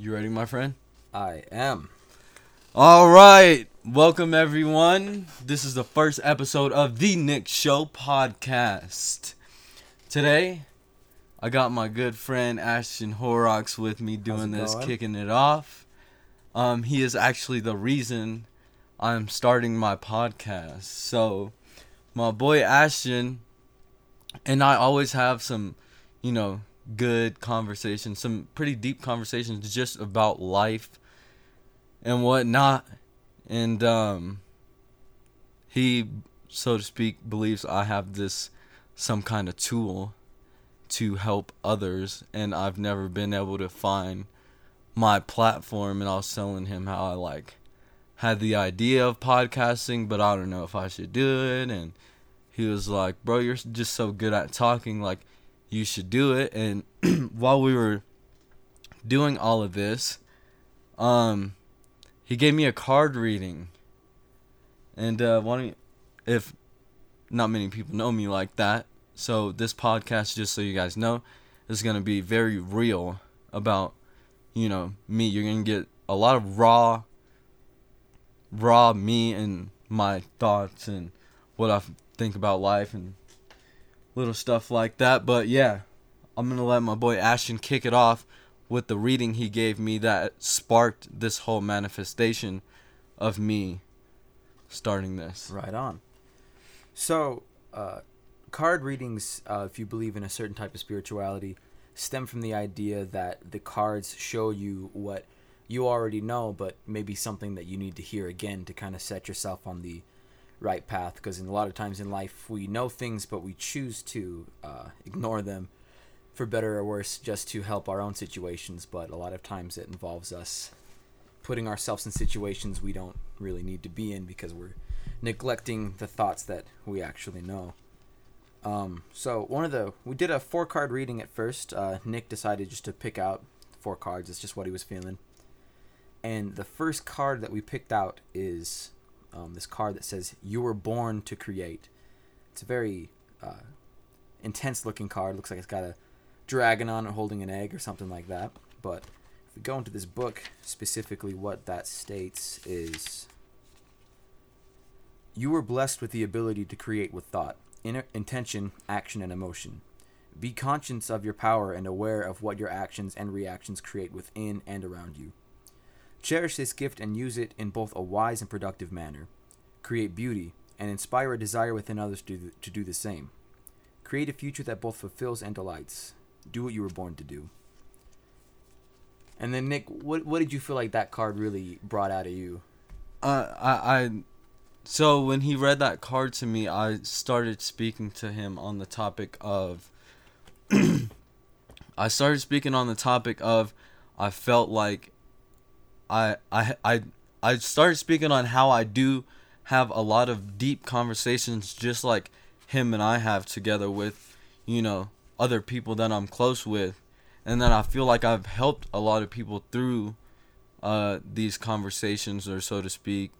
You ready, my friend? I am. All right. Welcome, everyone. This is the first episode of the Nicc Show podcast. Today, I got my good friend Ashton Horrocks with me doing this, going? kicking it off. Um, he is actually the reason I'm starting my podcast. So, my boy Ashton and I always have some, you know, good conversations, some pretty deep conversations just about life and whatnot. And um, he, so to speak, believes I have this some kind of tool to help others, and I've never been able to find my platform. And I was telling him how I like had the idea of podcasting, but I don't know if I should do it. And he was like, "Bro, you're just so good at talking, like you should do it." And while we were doing all of this, um, he gave me a card reading. And uh, you, if not many people know me like that, so this podcast, just so you guys know, is gonna be very real about, you know, me. You're gonna get a lot of raw, raw me and my thoughts and what I think about life and little stuff like that. But yeah, I'm gonna let my boy Ashton kick it off with the reading he gave me that sparked this whole manifestation of me starting this. Right on. So, uh, card readings, uh, if you believe in a certain type of spirituality, stem from the idea that the cards show you what you already know, but maybe something that you need to hear again to kind of set yourself on the right path. Because in a lot of times in life, we know things, but we choose to uh, ignore them for better or worse just to help our own situations. But a lot of times it involves us putting ourselves in situations we don't really need to be in because we're neglecting the thoughts that we actually know. Um, so one of the we did a four card reading at first. Uh, Nick decided just to pick out four cards. It's just what he was feeling. And the first card that we picked out is um, this card that says "You were born to create." It's a very uh, intense looking card. Looks like it's got a dragon on it holding an egg or something like that. But if we go into this book, specifically what that states is You were blessed with the ability to create with thought, inner intention, action, and emotion. Be conscious of your power and aware of what your actions and reactions create within and around you. Cherish this gift and use it in both a wise and productive manner. Create beauty and inspire a desire within others to to do the same. Create a future that both fulfills and delights. Do what you were born to do. And then Nick, what what did you feel like that card really brought out of you? Uh, I, I, so when he read that card to me, I started speaking to him on the topic of. I started speaking on the topic of, I felt like, I I I I started speaking on how I do have a lot of deep conversations, just like him and I have together with, you know, other people that I'm close with, and then I feel like I've helped a lot of people through uh, these conversations, or so to speak,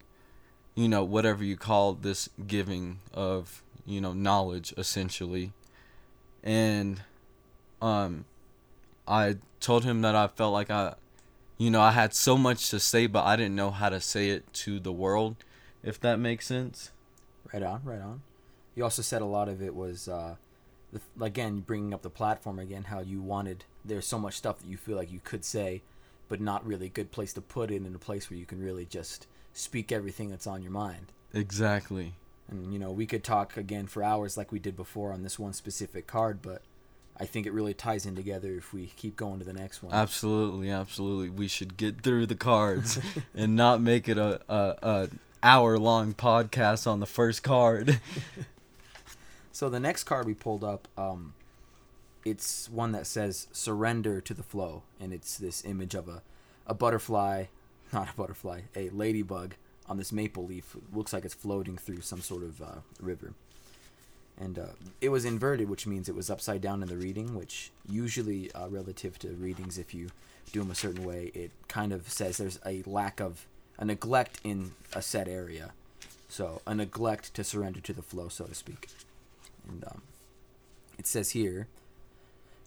you know, whatever you call this giving of, you know, knowledge essentially. And um, I told him that I felt like I, you know, I had so much to say, but I didn't know how to say it to the world, if that makes sense. Right on, right on. You also said a lot of it was, uh, the, again, bringing up the platform again, how you wanted, there's so much stuff that you feel like you could say, but not really a good place to put it in a place where you can really just speak everything that's on your mind. Exactly. And, you know, we could talk again for hours like we did before on this one specific card, but I think it really ties in together if we keep going to the next one. Absolutely, absolutely. We should get through the cards and not make it a, a, a hour long podcast on the first card. So the next card we pulled up, um, it's one that says "surrender to the flow," and it's this image of a, a butterfly, not a butterfly, a ladybug on this maple leaf. It looks like it's floating through some sort of uh, river. And uh, it was inverted, which means it was upside down in the reading. Which usually, uh, relative to readings, if you do them a certain way, it kind of says there's a lack of a neglect in a set area. So a neglect to surrender to the flow, so to speak. And um, it says here,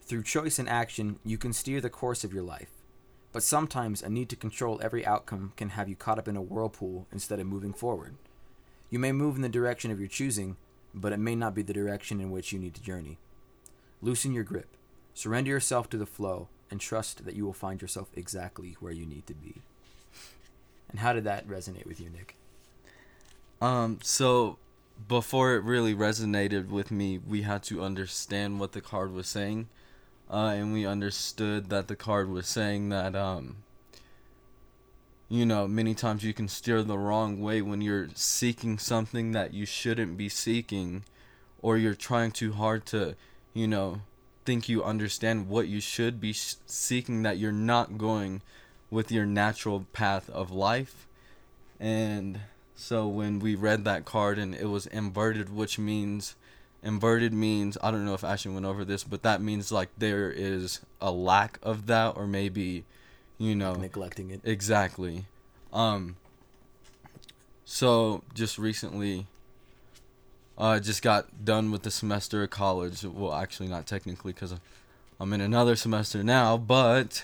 through choice and action, you can steer the course of your life. But sometimes a need to control every outcome can have you caught up in a whirlpool instead of moving forward. You may move in the direction of your choosing, but it may not be the direction in which you need to journey. Loosen your grip, surrender yourself to the flow, and trust that you will find yourself exactly where you need to be. And how did that resonate with you, Nick? Um, so before it really resonated with me, we had to understand what the card was saying. Uh, and we understood that the card was saying that um, you know, many times you can steer the wrong way when you're seeking something that you shouldn't be seeking or you're trying too hard to, you know, think you understand what you should be sh- seeking that you're not going with your natural path of life. And so when we read that card and it was inverted, which means inverted means I don't know if Ashton went over this, but that means like there is a lack of that or maybe you know. neglecting it. Exactly. Um so just recently I uh, just got done with the semester of college. Well actually not technically because i'm in another semester now but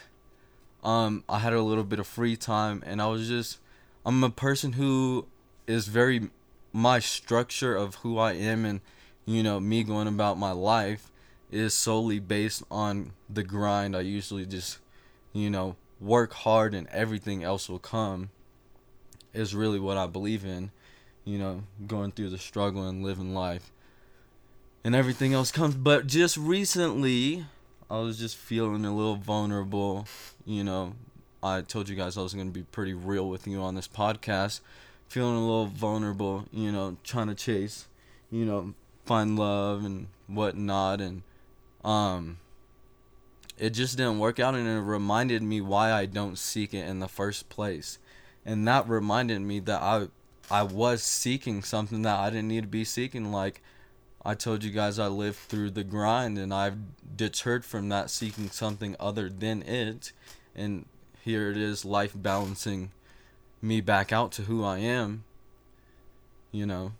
um i had a little bit of free time and i was just i'm a person who is very my structure of who i am and you know me going about my life is solely based on the grind. I usually just you know work hard and everything else will come is really what I believe in. You know, going through the struggle and living life. And everything else comes. But just recently, I was just feeling a little vulnerable. You know, I told you guys I was going to be pretty real with you on this podcast. Feeling a little vulnerable, you know, trying to chase, you know, find love and whatnot. And, um, it just didn't work out and it reminded me why I don't seek it in the first place. And that reminded me that I I was seeking something that I didn't need to be seeking. Like I told you guys I lived through the grind and I've deterred from that seeking something other than it. And here it is life balancing me back out to who I am you know?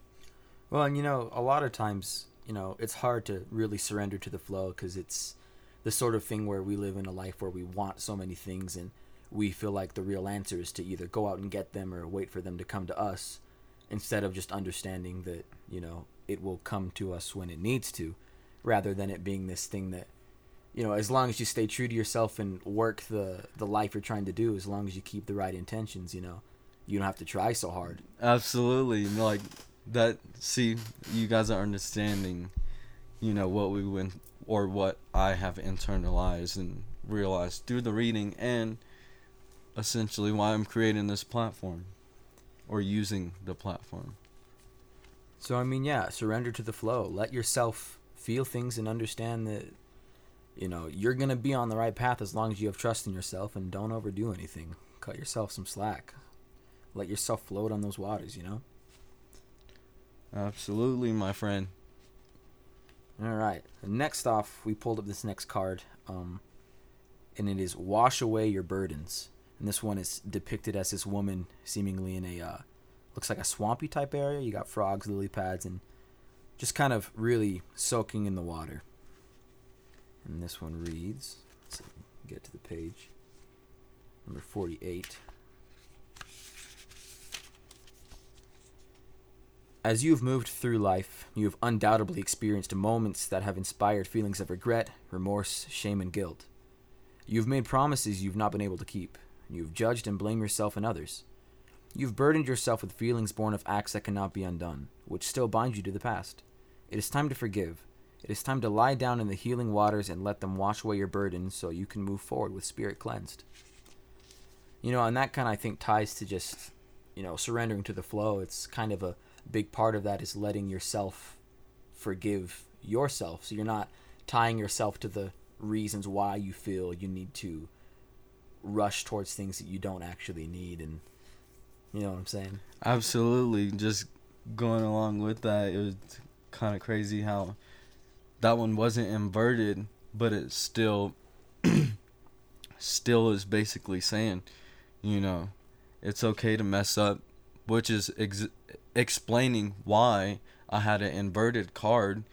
Well and you know a lot of times you know it's hard to really surrender to the flow cuz it's the sort of thing where we live in a life where we want so many things and we feel like the real answer is to either go out and get them or wait for them to come to us instead of just understanding that you know it will come to us when it needs to rather than it being this thing that you know as long as you stay true to yourself and work the the life you're trying to do as long as you keep the right intentions you know you don't have to try so hard. Absolutely. Like that see you guys are understanding you know what we went or what I have internalized and realized through the reading and essentially why I'm creating this platform or using the platform. So I mean, yeah, surrender to the flow. Let yourself feel things and understand that you know, you're going to be on the right path as long as you have trust in yourself and don't overdo anything. Cut yourself some slack. Let yourself float on those waters, you know? Absolutely, my friend. All right. Next off, we pulled up this next card, um, and it is "Wash away your burdens." And this one is depicted as this woman, seemingly in a uh, looks like a swampy type area. You got frogs, lily pads, and just kind of really soaking in the water. And this one reads. Let's get to the page. Number forty-eight. As you have moved through life, you have undoubtedly experienced moments that have inspired feelings of regret, remorse, shame, and guilt. You have made promises you've not been able to keep. You have judged and blamed yourself and others. You have burdened yourself with feelings born of acts that cannot be undone, which still bind you to the past. It is time to forgive. It is time to lie down in the healing waters and let them wash away your burdens so you can move forward with spirit cleansed. You know, and that kind of, I think, ties to just, you know, surrendering to the flow. It's kind of a big part of that is letting yourself forgive yourself. So you're not tying yourself to the reasons why you feel you need to rush towards things that you don't actually need and you know what I'm saying? Absolutely. Just going along with that, it was kind of crazy how that one wasn't inverted, but it still still is basically saying, you know, it's okay to mess up, which is ex- explaining why I had an inverted card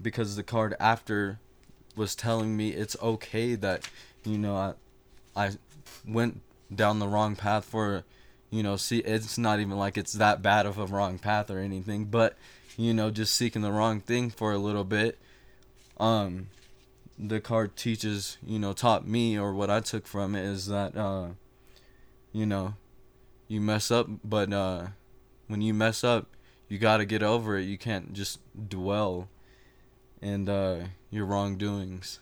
because the card after was telling me it's okay that you know I I went down the wrong path for you know see it's not even like it's that bad of a wrong path or anything but you know just seeking the wrong thing for a little bit um the card teaches you know taught me or what i took from it is that uh you know you mess up but uh when you mess up you got to get over it you can't just dwell in uh your wrongdoings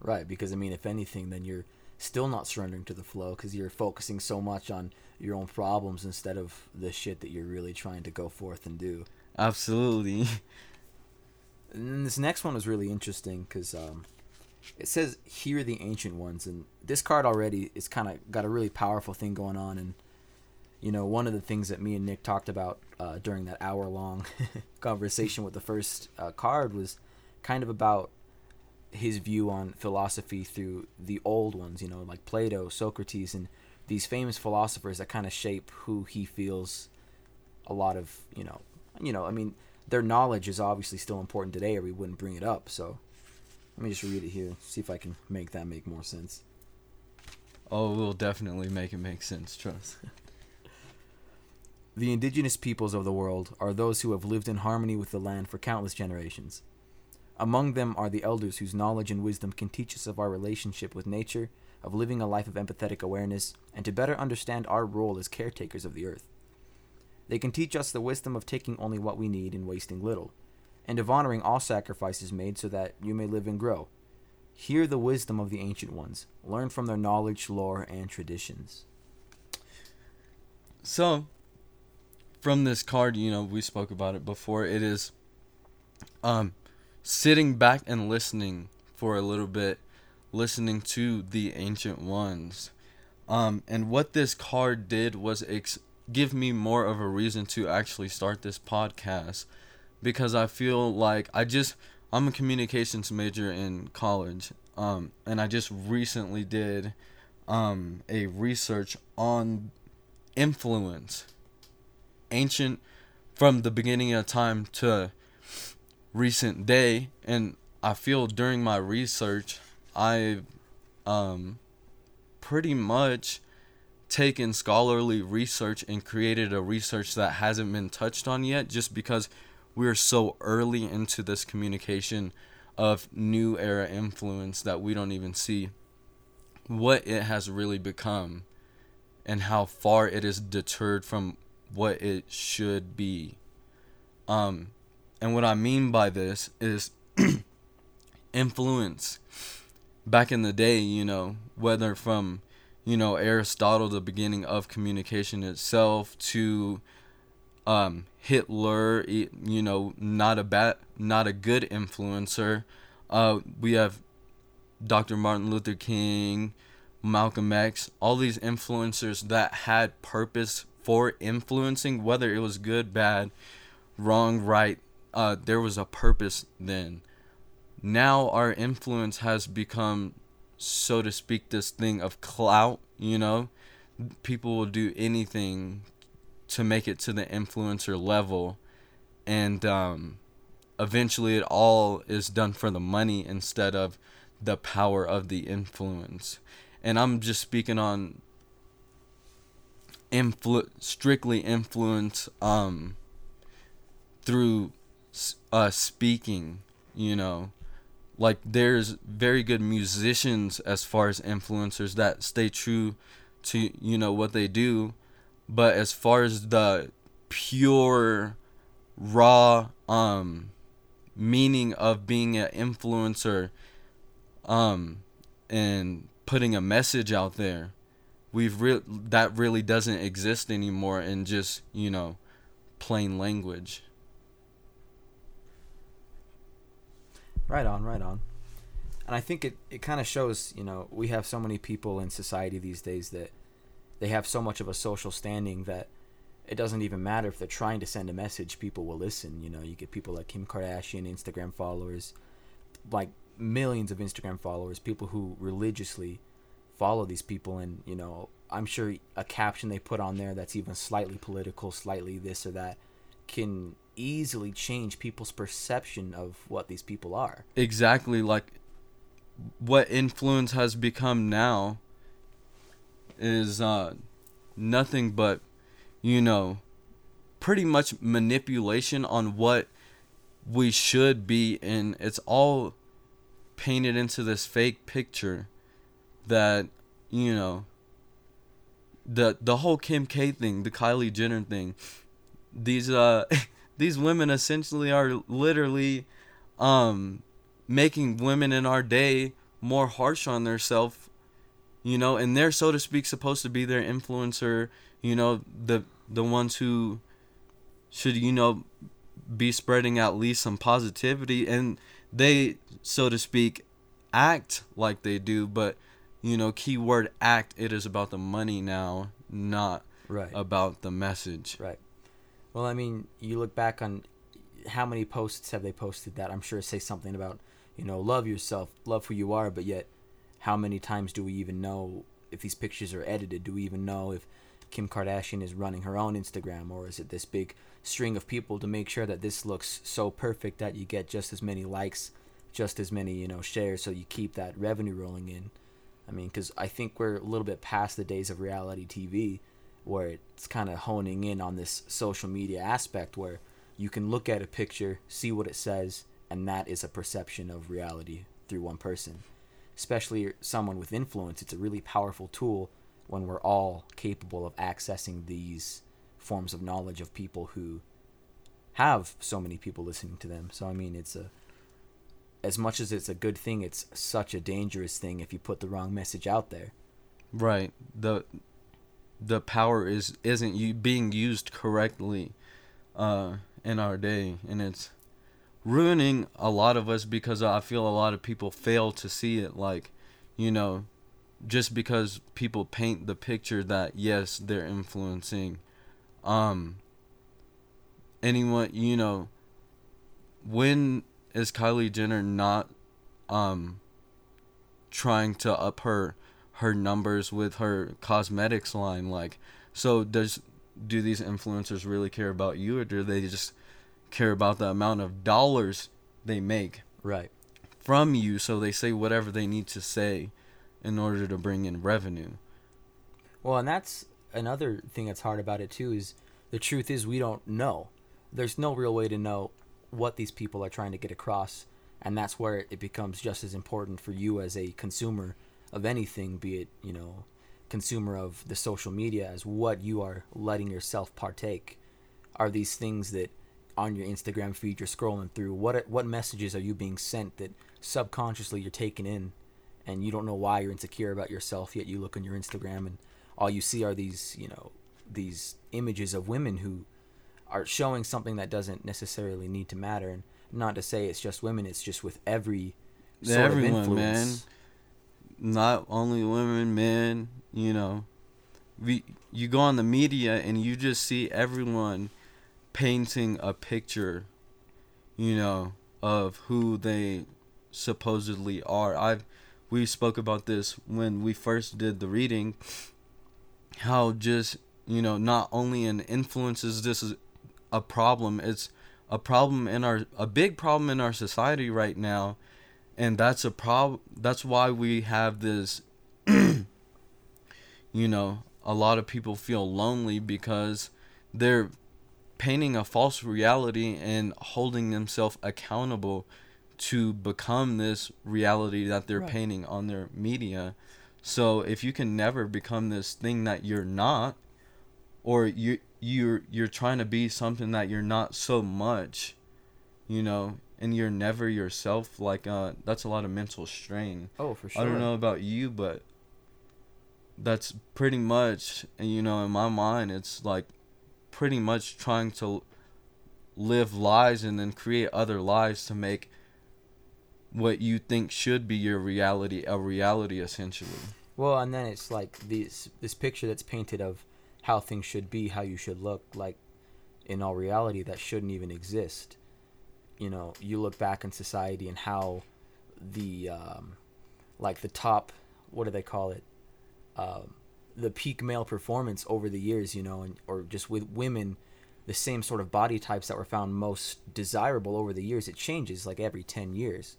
Right, because I mean, if anything, then you're still not surrendering to the flow because you're focusing so much on your own problems instead of the shit that you're really trying to go forth and do. absolutely And this next one was really interesting because um, it says, "Hear the ancient ones," and this card already is kind of got a really powerful thing going on. And you know, one of the things that me and Nick talked about uh, during that hour-long conversation with the first uh, card was kind of about his view on philosophy through the old ones. You know, like Plato, Socrates, and these famous philosophers that kind of shape who he feels a lot of you know you know i mean their knowledge is obviously still important today or we wouldn't bring it up so let me just read it here see if i can make that make more sense oh we'll definitely make it make sense trust the indigenous peoples of the world are those who have lived in harmony with the land for countless generations among them are the elders whose knowledge and wisdom can teach us of our relationship with nature of living a life of empathetic awareness and to better understand our role as caretakers of the earth They can teach us the wisdom of taking only what we need and wasting little, and of honoring all sacrifices made so that you may live and grow. Hear the wisdom of the ancient ones, learn from their knowledge, lore, and traditions. So, from this card, you know, we spoke about it before. It is um sitting back and listening for a little bit, listening to the ancient ones. Um and what this card did was ex- give me more of a reason to actually start this podcast because I feel like I just I'm a communications major in college. Um and I just recently did um a research on influence ancient from the beginning of time to recent day. And i feel during my research i um pretty much taken scholarly research and created a research that hasn't been touched on yet just because we're so early into this communication of new era influence that we don't even see what it has really become and how far it is deterred from what it should be. Um, and what I mean by this is influence. Back in the day, you know, whether from, you know, Aristotle, the beginning of communication itself, to um, Hitler, you know, not a bad, not a good influencer. Uh, we have Dr. Martin Luther King, Malcolm X, all these influencers that had purpose for influencing, whether it was good, bad, wrong, right, uh, there was a purpose then. Now our influence has become, so to speak, this thing of clout, you know? People will do anything to make it to the influencer level. And um, eventually it all is done for the money instead of the power of the influence and I'm just speaking on influ- strictly influence um through uh speaking, you know. Like there's very good musicians as far as influencers that stay true to you know what they do, but as far as the pure raw um meaning of being an influencer um and putting a message out there we've re- that really doesn't exist anymore in just you know plain language Right on, right on. And I think it, it kind of shows, you know, we have so many people in society these days that they have so much of a social standing that it doesn't even matter if they're trying to send a message, people will listen. You know, you get people like Kim Kardashian, Instagram followers, like millions of Instagram followers, people who religiously follow these people. And, you know, I'm sure a caption they put on there that's even slightly political, slightly this or that, can easily change people's perception of what these people are. exactly like what influence has become now is uh, nothing but, you know, pretty much manipulation on what we should be, and it's all painted into this fake picture that you know the the whole Kim K thing, the Kylie Jenner thing. These uh these women essentially are literally um making women in our day more harsh on themselves you know and they're so to speak supposed to be their influencer you know the the ones who should you know be spreading at least some positivity and they so to speak act like they do but you know keyword act it is about the money now not Right. about the message Right. Well, I mean, you look back on how many posts have they posted that I'm sure say something about, you know, love yourself, love who you are, but yet how many times do we even know if these pictures are edited? Do we even know if Kim Kardashian is running her own Instagram or is it this big string of people to make sure that this looks so perfect that you get just as many likes, just as many, you know, shares so you keep that revenue rolling in? I mean, cuz I think we're a little bit past the days of reality TV where it's kind of honing in on this social media aspect where you can look at a picture, see what it says, and that is a perception of reality through one person. Especially someone with influence, it's a really powerful tool when we're all capable of accessing these forms of knowledge of people who have so many people listening to them. So I mean, it's a as much as it's a good thing, it's such a dangerous thing if you put the wrong message out there. right the the power is isn't you being used correctly uh in our day and it's ruining a lot of us because I feel a lot of people fail to see it like you know just because people paint the picture that yes they're influencing um anyone you know when is Kylie Jenner not um trying to up her her numbers with her cosmetics line like so does do these influencers really care about you or do they just care about the amount of dollars they make Right. from you so they say whatever they need to say in order to bring in revenue Well, and that's another thing that's hard about it too is the truth is we don't know. There's no real way to know what these people are trying to get across, and that's where it becomes just as important for you as a consumer of anything, be it, you know, consumer of the social media as what you are letting yourself partake. Are these things that on your Instagram feed you're scrolling through? What what messages are you being sent that subconsciously you're taking in and you don't know why you're insecure about yourself yet you look on your Instagram and all you see are these you know these images of women who are showing something that doesn't necessarily need to matter. And not to say it's just women it's just with every sort Everyone, of influence. Not only women men you know. We you go on the media and you just see everyone painting a picture you know of who they supposedly are. I've we spoke about this when we first did the reading how just you know not only in influences this is a problem it's a problem in our a big problem in our society right now and that's a problem. that's why we have this you know a lot of people feel lonely because they're painting a false reality and holding themselves accountable to become this reality that they're Right. painting on their media so if you can never become this thing that you're not or you you're you're trying to be something that you're not so much you know and you're never yourself like uh that's a lot of mental strain. Oh for sure i don't know about you but that's pretty much and you know in my mind it's like pretty much trying to live lies and then create other lies to make what you think should be your reality a reality essentially. Well, and then it's like this this picture that's painted of how things should be, how you should look, like in all reality that shouldn't even exist. You know, you look back in society and how the um, like the top what do they call it? Um, the peak male performance over the years, you know, and or just with women the same sort of body types that were found most desirable over the years, it changes like every 10 years.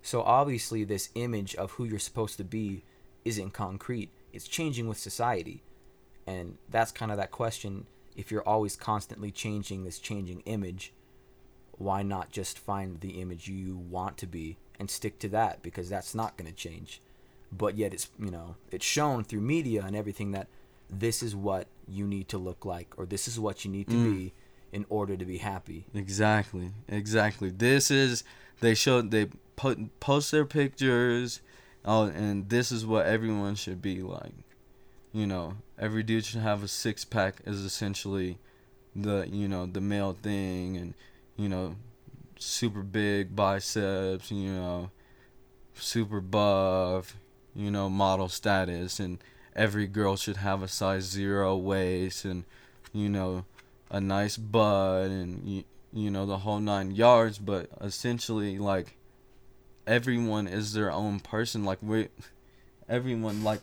So obviously this image of who you're supposed to be isn't concrete. it's changing with society, and that's kind of that question. If you're always constantly changing this changing image, why not just find the image you want to be and stick to that because that's not going to change but yet it's you know it's shown through media and everything that this is what you need to look like or this is what you need to Mm. be in order to be happy Exactly. Exactly. This is they showed they put post their pictures, oh, and this is what everyone should be like. You know, every dude should have a six pack is essentially the you know the male thing, and you know, super big biceps. You know, super buff. You know, model status, and every girl should have a size zero waist, and you know a nice butt and you, you know the whole nine yards but essentially like everyone is their own person like we everyone like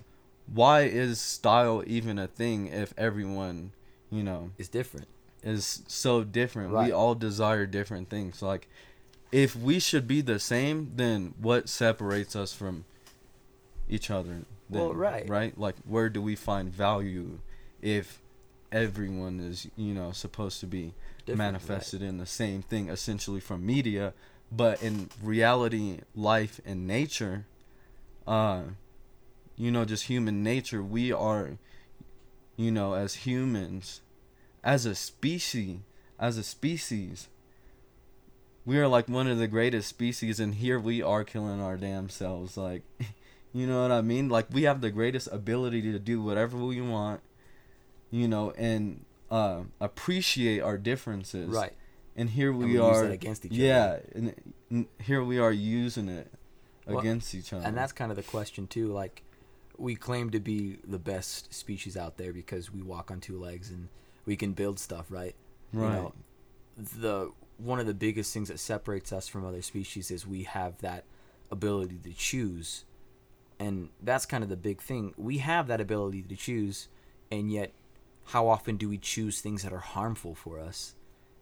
why is style even a thing if everyone you know is different. is so different? Right. we all desire different things. Like if we should be the same then what separates us from each other then, Well, right. right? Like where do we find value if everyone is you know supposed to be Different, manifested in the same thing essentially from media but in reality life and nature uh you know just human nature we are you know as humans as a species as a species we are like one of the greatest species and here we are killing our damn selves like you know what i mean? Like we have the greatest ability to do whatever we want you know and uh appreciate our differences. Right. And here And we, we use are that against each yeah other. and, and here we are using it Well, against each other. and that's kind of the question too like we claim to be the best species out there because we walk on two legs and we can build stuff right? Right you know, the one of the biggest things that separates us from other species is we have that ability to choose. And that's kind of the big thing. We have that ability to choose and yet how often do we choose things that are harmful for us?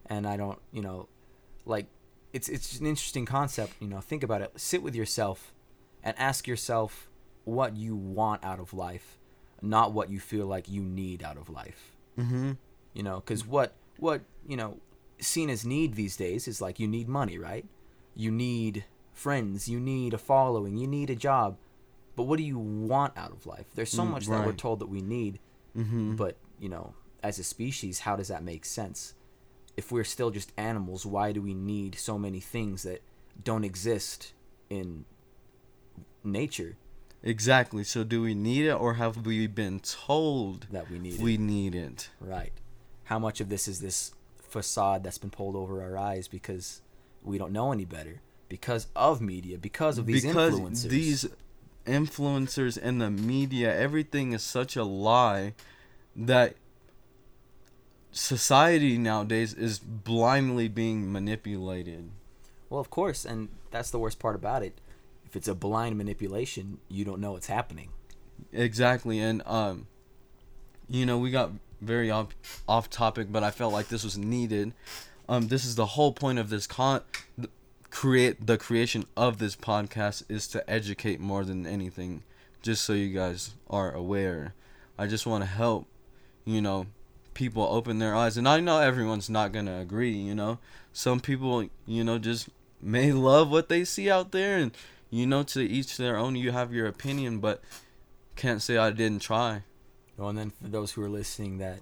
And i don't you know like it's it's an interesting concept you know think about it. Sit with yourself and ask yourself what you want out of life not what you feel like you need out of life. Mm-hmm. You know because what what you know seen as need these days is like you need money right? You need friends you need a following you need a job. But what do you want out of life? There's so Mm, much that we're told that we need mm-hmm. but you know as a species how does that make sense? If we're still just animals why do we need so many things that don't exist in nature exactly so do we need it or have we been told that we need it we need it Right. How much of this is this facade that's been pulled over our eyes because we don't know any better? Because of media, because of these because influencers. these influencers and the media everything is such a lie that society nowadays is blindly being manipulated Well, of course, and that's the worst part about it. If it's a blind manipulation, you don't know what's happening. Exactly, and um, you know, we got very off off topic, but I felt like this was needed. Um, this is the whole point of this con, create the creation of this podcast is to educate more than anything. Just so you guys are aware, I just want to help, you know, people open their eyes, and I know everyone's not gonna agree. You know, some people, you know, just may love what they see out there, and you know, to each their own. You have your opinion, but can't say I didn't try. Well, and then for those who are listening that,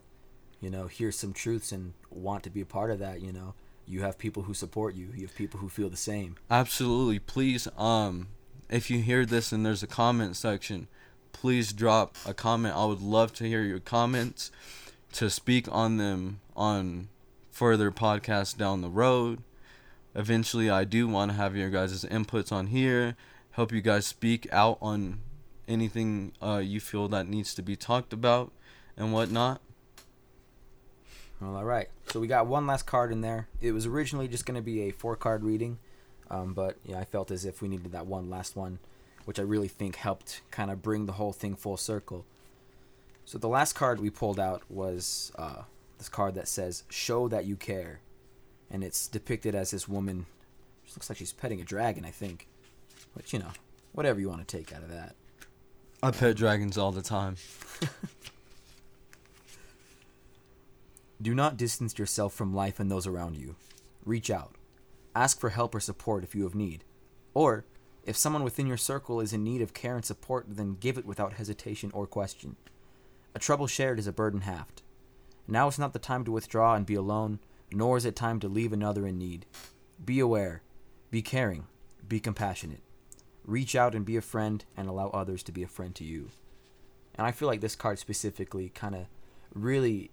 you know, hear some truths and want to be a part of that, you know, you have people who support you. You have people who feel the same. Absolutely. Please, um, if you hear this and there's a comment section, please drop a comment. I would love to hear your comments to speak on them on further podcasts down the road. Eventually, I do want to have your guys' inputs on here. Help you guys speak out on anything uh, you feel that needs to be talked about and whatnot. Well, all right. So we got one last card in there. It was originally just going to be a four card reading, um, but yeah, I felt as if we needed that one last one, which I really think helped kind of bring the whole thing full circle. So the last card we pulled out was uh, this card that says "Show that you care," and it's depicted as this woman. She looks like she's petting a dragon, I think. But you know, whatever you want to take out of that. I pet dragons all the time. Do not distance yourself from life and those around you. Reach out. Ask for help or support if you have need. Or, if someone within your circle is in need of care and support, then give it without hesitation or question. A trouble shared is a burden halved. Now is not the time to withdraw and be alone, nor is it time to leave another in need. Be aware, be caring, be compassionate. Reach out and be a friend and allow others to be a friend to you. And I feel like this card specifically kind of really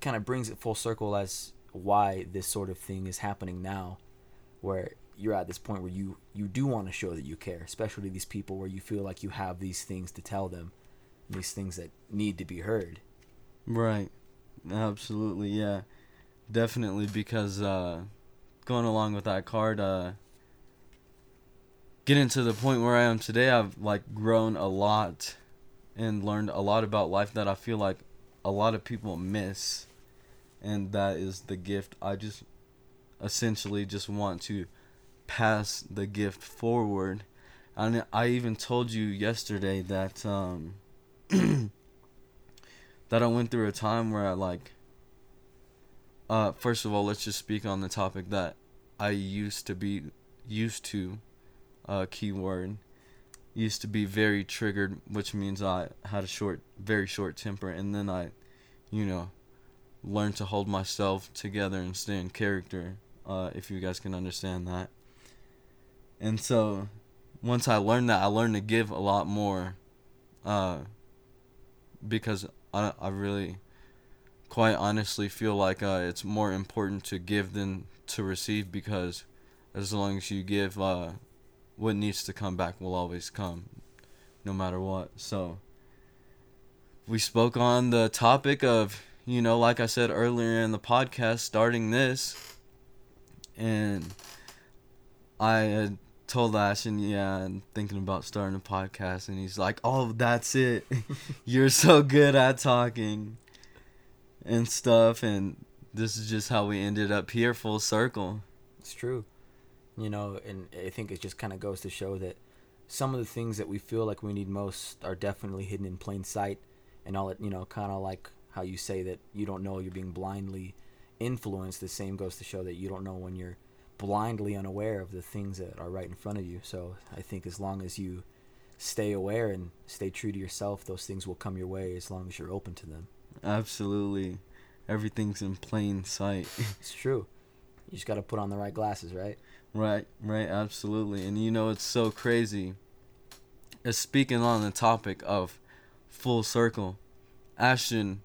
kind of brings it full circle as why this sort of thing is happening now where you're at this point where you you do want to show that you care especially these people where you feel like you have these things to tell them these things that need to be heard Right. Absolutely, yeah. Definitely because uh going along with that card, uh getting to the point where I am today, I've like grown a lot and learned a lot about life that I feel like a lot of people miss. And that is the gift. I just essentially just want to pass the gift forward. And I even told you yesterday that um that I went through a time where I like uh first of all let's just speak on the topic that I used to be used to uh keyword used to be very triggered which means I had a short very short temper and then I you know learned to hold myself together and stay in character uh if you guys can understand that. And so once I learned that I learned to give a lot more uh because I, I really quite honestly feel like uh, it's more important to give than to receive because as long as you give uh, what needs to come back will always come no matter what so we spoke on the topic of you know like i said earlier in the podcast starting this and i told Ashton, yeah, I'm thinking about starting a podcast, and he's like, "Oh, that's it. You're so good at talking and stuff." And this is just how we ended up here, full circle. It's true. You know, and I think it just kind of goes to show that some of the things that we feel like we need most are definitely hidden in plain sight, and all it, you know, kind of like how you say that you don't know you're being blindly influenced. The same goes to show that you don't know when you're blindly unaware of the things that are right in front of you. So I think as long as you stay aware and stay true to yourself, those things will come your way as long as you're open to them. Absolutely. Everything's in plain sight. it's true. You just got to put on the right glasses, right? Right, right, absolutely. And you know, it's so crazy. It's speaking on the topic of full circle, Ashton,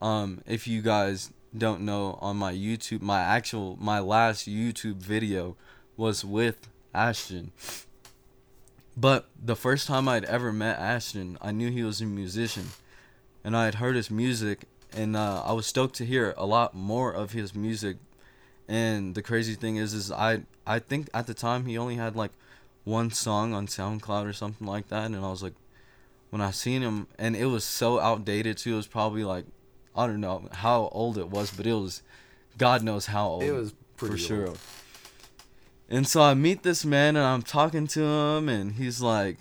um, if you guys don't know on my YouTube, my actual my last YouTube video was with Ashton. But the first time I'd ever met Ashton, I knew he was a musician, and I had heard his music, and uh, I was stoked to hear a lot more of his music. And the crazy thing is, is I I think at the time he only had like one song on SoundCloud or something like that, and I was like, when I seen him, and it was so outdated too. It was probably like I don't know how old it was, but it was, God knows how old. It was pretty for sure. old. And so I meet this man and I'm talking to him and he's like,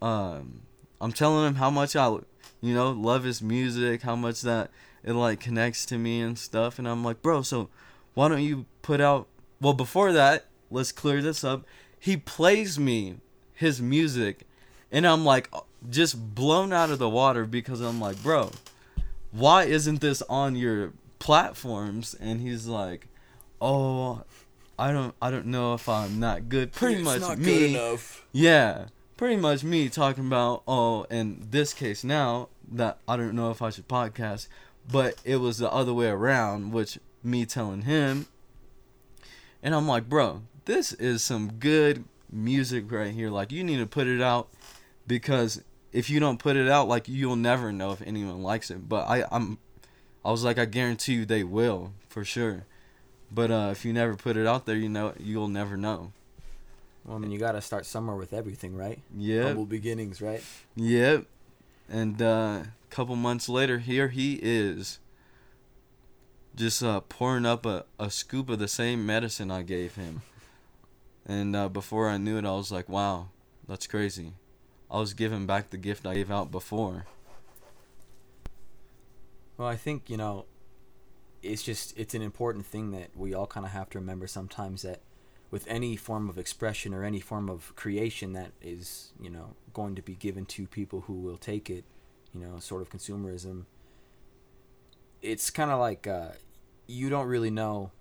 um, I'm telling him how much I, you know, love his music, how much that it like connects to me and stuff. And I'm like, bro, so why don't you put out? Well, before that, let's clear this up. He plays me his music, and I'm like, just blown out of the water because I'm like, bro, why isn't this on your platforms? And he's like, oh, I don't, I don't know if I'm not good. Pretty It's much not me. good enough. Yeah, pretty much me talking about oh, in this case now that I don't know if I should podcast, but it was the other way around, which me telling him, and I'm like, bro, this is some good music right here. Like you need to put it out because if you don't put it out, like you'll never know if anyone likes it. But I, I'm, I was like, I guarantee you they will for sure. But uh, if you never put it out there, you know you'll never know. Well, I mean, you got to start somewhere with everything, right? Yeah. Humble beginnings, right? Yep. And uh, a couple months later, here he is. Just uh, pouring up a, a scoop of the same medicine I gave him. And uh, before I knew it, I was like, wow, that's crazy. I was giving back the gift I gave out before. Well, I think you know, it's just it's an important thing that we all kind of have to remember sometimes that with any form of expression or any form of creation that is you know going to be given to people who will take it, you know, sort of consumerism. It's kind of like uh, you don't really know.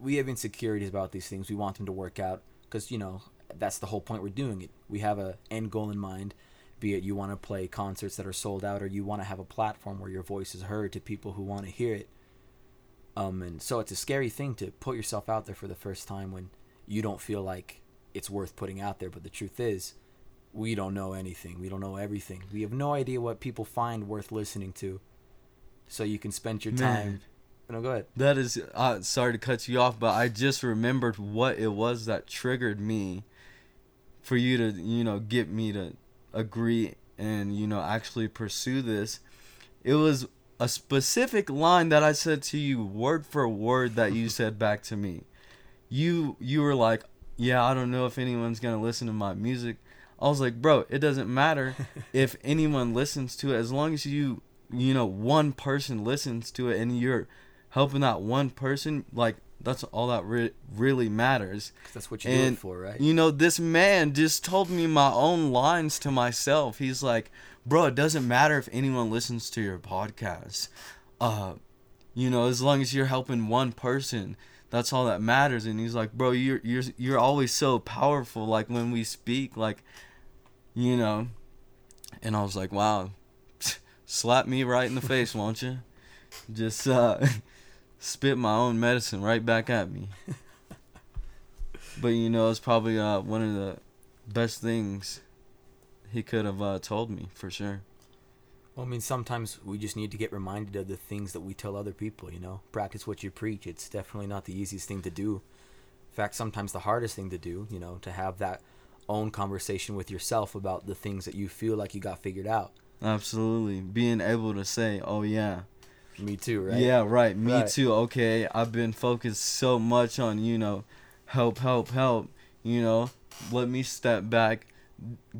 We have insecurities about these things. We want them to work out because you know that's the whole point we're doing it. We have a end goal in mind be it you want to play concerts that are sold out or you want to have a platform where your voice is heard to people who want to hear it um and so it's a scary thing to put yourself out there for the first time when you don't feel like it's worth putting out there but the truth is we don't know anything we don't know everything we have no idea what people find worth listening to so you can spend your time Man. no go ahead That is, uh, sorry to cut you off, but I just remembered what it was that triggered me for you to, you know, get me to agree and, you know, actually pursue this. It was a specific line that I said to you, word for word, that you said back to me. You, you were like, yeah, I don't know if anyone's gonna listen to my music. I was like, bro, it doesn't matter if anyone listens to it as long as you, you know, one person listens to it and you're helping that one person, like that's all that re- really matters. that's what you do And it for right you know, this man just told me my own lines to myself. He's like, "Bro, it doesn't matter if anyone listens to your podcast. Uh, you know, as long as you're helping one person, that's all that matters." And he's like, "Bro, you're you're you're always so powerful like when we speak like you know." And I was like, "Wow. Slap me right in the face, won't you?" Just uh spit my own medicine right back at me. But you know, it's probably uh, one of the best things he could have uh, told me for sure. Well, I mean, sometimes we just need to get reminded of the things that we tell other people, you know? Practice what you preach. It's definitely not the easiest thing to do. In fact, sometimes the hardest thing to do, you know, to have that own conversation with yourself about the things that you feel like you got figured out. Absolutely, being able to say, "Oh yeah, Me too, right? yeah, right, me Right. too." Okay, I've been focused so much on you know, help, help, help. You know, let me step back,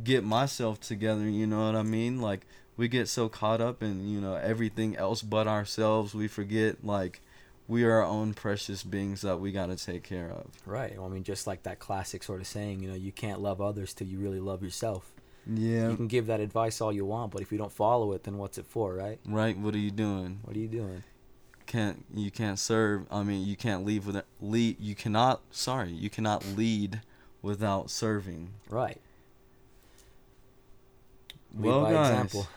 get myself together. You know what I mean? Like we get so caught up in you know everything else but ourselves, we forget like we are our own precious beings that we gotta take care of. Right. Well, I mean, just like that classic sort of saying, you know, you can't love others till you really love yourself. Yeah. You can give that advice all you want, but if you don't follow it, then what's it for, right? Right. What are you doing? What are you doing? Can't you can't serve? I mean, you can't leave with lead. You cannot. Sorry, you cannot lead without serving. Right. Lead well, by guys. example.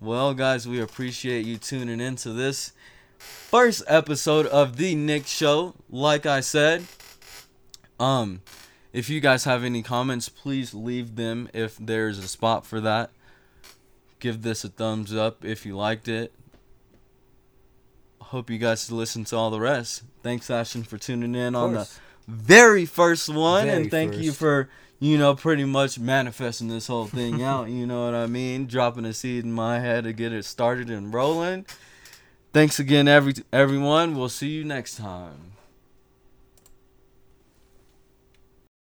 Well, guys, we appreciate you tuning into this first episode of the Nicc Show. Like I said, um, if you guys have any comments, please leave them if there's a spot for that. Give this a thumbs up if you liked it. Hope you guys listen to all the rest. Thanks, Ashton, for tuning in on the very first one, Very and thank you for you know pretty much manifesting this whole thing out. You know what I mean? Dropping a seed in my head to get it started and rolling. Thanks again, every everyone. We'll see you next time.